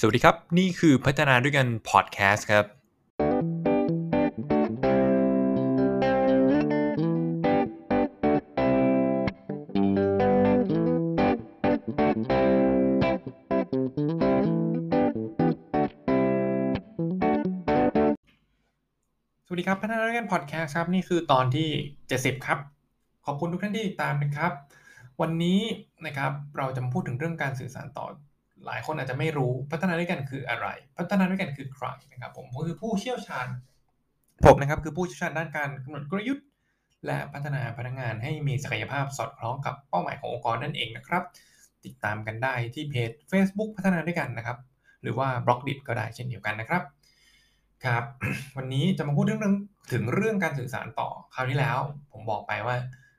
สวัสดีครับ นี่คือพัฒนาด้วยกันพอดแคสต์ครับ สวัสดีครับ พัฒนาด้วยกันพอดแคสต์ครับ นี่คือตอนที่ 70 ครับ ขอบคุณทุกท่านที่ติดตามนะครับ วันนี้นะครับเราจะมาพูดถึงเรื่องการสื่อสารต่อ หลายคนอาจจะไม่รู้พัฒนาด้วยกันคืออะไร พัฒนาด้วยกันคือใครนะครับผมก็คือผู้เชี่ยวชาญ ผมนะครับคือผู้เชี่ยวชาญด้านการกำหนดกลยุทธ์ และพัฒนาพนักงานให้มีศักยภาพสอดคล้องกับเป้าหมายขององค์กรนั่นเองนะครับ ติดตามกันได้ที่เพจ Facebook พัฒนาด้วยกันนะครับ หรือว่าบล็อกดิก็ได้เช่นเดียวกันนะครับครับ วันนี้จะมาพูดเรื่องถึงเรื่องการสื่อสารต่อคราวที่แล้ว ผมบอกไปว่า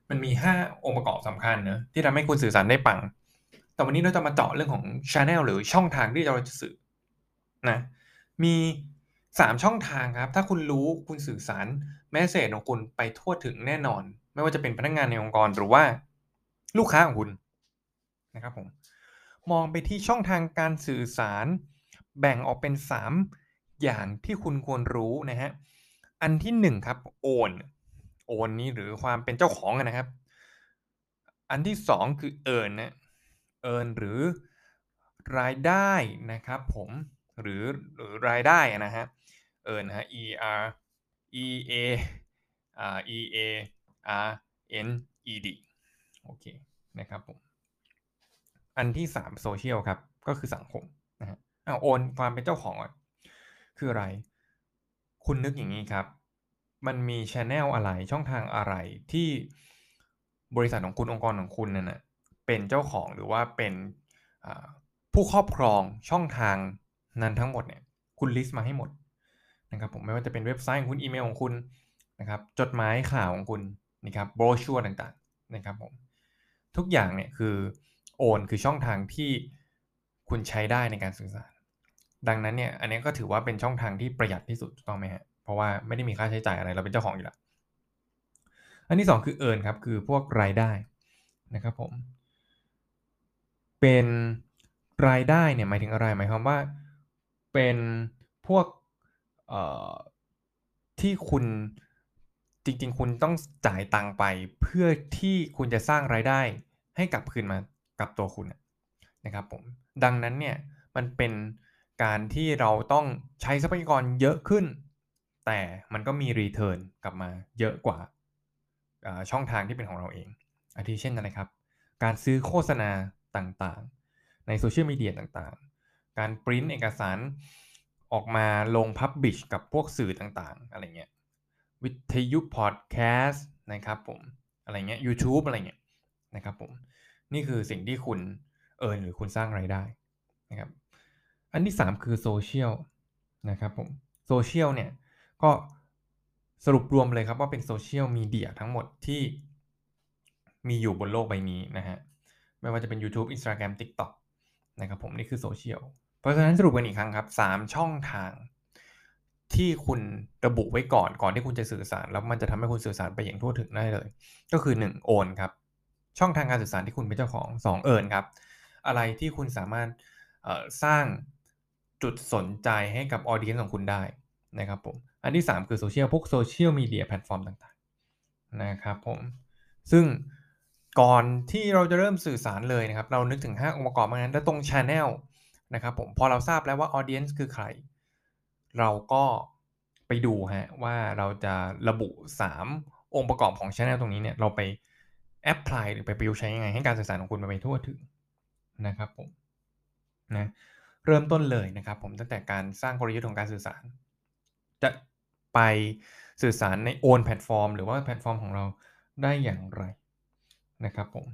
มันมี 5 องค์ประกอบสำคัญเนะที่ทำให้คุณสื่อสารได้ปัง แต่วันนี้เราจะมาเจาะเรื่องของช anel หรือช่องทางที่เราจะสื่อนะมี3ช่องทางครับ ถ้าคุณรู้คุณสื่อสารแมสเซจของคุณไปทั่วถึงแน่นอน ไม่ว่าจะเป็นพนักงานในองค์กรหรือว่าลูกค้าของคุณนะครับผมมองไปที่ช่องทางการสื่อสาร แบ่งออกเป็น 3 อย่างที่คุณควรรู้นะฮะอันที่ 1 ครับโอนโอนนี้หรือความเป็นเจ้าของนะครับ อันที่ 2 คือเอินนะ เอินหรือรายได้นะครับผมหรือหรือรายได้นะฮะเอินนฮะ e r e a e a r n e d โอเคนะครับผมอันที่3โซเชียลครับก็คือสังคมนะฮะอ้า own ความเป็นเจ้าของอะคืออะไร คุณนึกอย่างนี้ครับ มันมีช anel อะไรช่องทางอะไรที่บริษัทของคุณองค์กรของคุณนั่นนะ เป็นเจ้าของหรือว่าเป็นผู้ครอบครองช่องทางนั้นทั้งหมดเนี่ยคุณ list มาให้หมดนะครับผมไม่ว่าจะเป็นเว็บไซต์ของคุณอีเมลของคุณนะครับจดหมายข่าวของคุณนะครับโบรชัวร์ต่างๆนะครับผมทุกอย่างเนี่ยคือโอนคือช่องทางที่คุณใช้ได้ในการสื่อสาร ดังนั้นเนี่ยอันนี้ก็ถือว่าเป็นช่องทางที่ประหยัดที่สุดถูกต้องไหมฮะเพราะว่าไม่ได้มีค่าใช้จ่ายอะไรเราเป็นเจ้าของอยู่แล้วอันที่ 2 คือเอินครับคือพวกรายได้นะครับผม เป็นรายได้เนี่ยหมายถึงอะไร หมายความว่าเป็นพวกที่คุณจริง ๆ คุณต้องจ่ายตังไป เพื่อที่คุณจะสร้างรายได้ให้กลับคืนมากับตัวคุณนะครับผมดังนั้นเนี่ยมันเป็นการที่เราต้องใช้ทรัพยากรเยอะขึ้น แต่มันก็มี return กลับมาเยอะกว่าช่องทางที่เป็นของเราเองอาทิเช่นอะไรครับ การซื้อโฆษณา ต่างๆ ในโซเชียลมีเดียต่างๆ การปริ้นเอกสารออกมาลง publish กับพวกสื่อต่างๆ อะไรเงี้ย วิทยุพอดแคสต์นะครับผม อะไรเงี้ย YouTube อะไรเงี้ยนะครับผม นี่คือสิ่งที่คุณ earn หรือคุณสร้างรายได้นะครับ อันที่ 3 คือโซเชียลนะครับผม โซเชียลเนี่ยก็สรุปรวมเลยครับว่าเป็นโซเชียลมีเดียทั้งหมดที่มีอยู่บนโลกใบนี้นะฮะ ไม่ว่าจะเป็น YouTube Instagram TikTok นะครับผมนี่คือโซเชียล เพราะฉะนั้นสรุปกันอีกครั้งครับ 3 ช่องทาง ที่คุณระบุไว้ก่อนก่อนที่คุณจะสื่อสาร แล้วมันจะทำให้คุณสื่อสารไปอย่างทั่วถึงได้เลย ก็คือ 1 own ครับ ช่องทางการสื่อสารที่คุณเป็นเจ้าของ 2 earn ครับ อะไรที่คุณสามารถสร้างจุดสนใจให้กับ audience ของคุณได้นะครับผมอันที่ 3 คือโซเชียลพวกโซเชียลมีเดียแพลตฟอร์มต่างๆนะครับผมซึ่ง ก่อนที่เราจะเริ่มสื่อสารเลยนะครับ เรานึกถึง 5 องค์ประกอบมานั้นแล้วตรง Channel นะครับผมพอเราทราบแล้วว่า Audience คือใคร เราก็ไปดูฮะว่าเราจะระบุ 3 องค์ประกอบของ Channel ตรงนี้เนี่ยเราไปแอพพลายหรือไปประยุกต์ใช้ยังไง ให้การสื่อสารของคุณไปทั่วถึงนะครับผมนะเริ่มต้นเลยนะครับผมตั้งแต่การสร้างกลยุทธ์ของการสื่อสาร จะไปสื่อสารใน own platform หรือว่าแพลตฟอร์มของเราได้อย่างไร นะครับผม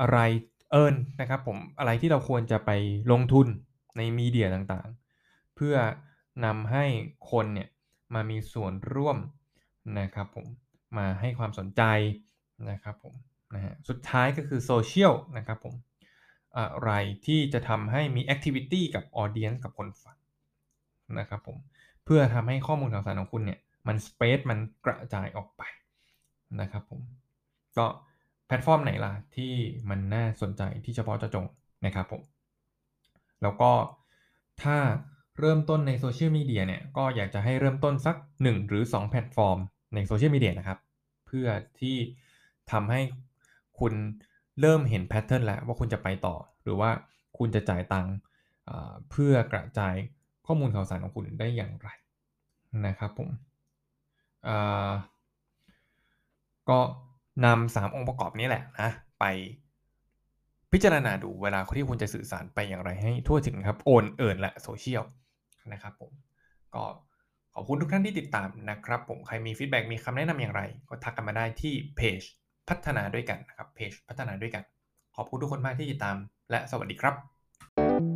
อะไรเอิญนะครับผมอะไรที่เราควรจะไปลงทุนใน media ต่างๆ เพื่อนำให้คนเนี่ยมามีส่วนร่วมนะครับผมมาให้ความสนใจนะครับผมนะฮะสุดท้ายก็คือโซเชียลนะครับผมอะไรที่จะทำให้มี activity กับ audience กับคนฟังนะครับผมเพื่อทำให้ข้อมูลข่าวสารของคุณเนี่ยมัน spread มันกระจายออกไปนะครับผมก็ แพลตฟอร์มไหนล่ะที่มันน่าสนใจที่เฉพาะเจาะจงนะครับผม แล้วก็ถ้าเริ่มต้นใน Social Media เนี่ยก็อยากจะให้เริ่มต้นสัก 1 หรือ 2 แพลตฟอร์ม ใน Social Media นะครับ เพื่อที่ทำให้คุณเริ่มเห็น pattern แล้วว่าคุณจะไปต่อ หรือว่าคุณจะจ่ายตังค์เพื่อกระจายข้อมูลข่าวสารของคุณได้อย่างไรนะครับผมก็ นำ3องค์ประกอบนี้แหละนะไปพิจารณาดูเวลาที่คุณจะสื่อสารไปอย่างไรให้ทั่วถึงครับโอนเอิร์นและ Social นะครับผมก็ขอบคุณทุกท่านที่ติดตามนะครับ ผมใครมี feedback มีคำแนะนำอย่างไร ก็ทักกันมาได้ที่เพจพัฒนาด้วยกันนะครับเพจพัฒนาด้วยกัน ขอบคุณทุกคนมากที่ติดตามและสวัสดีครับ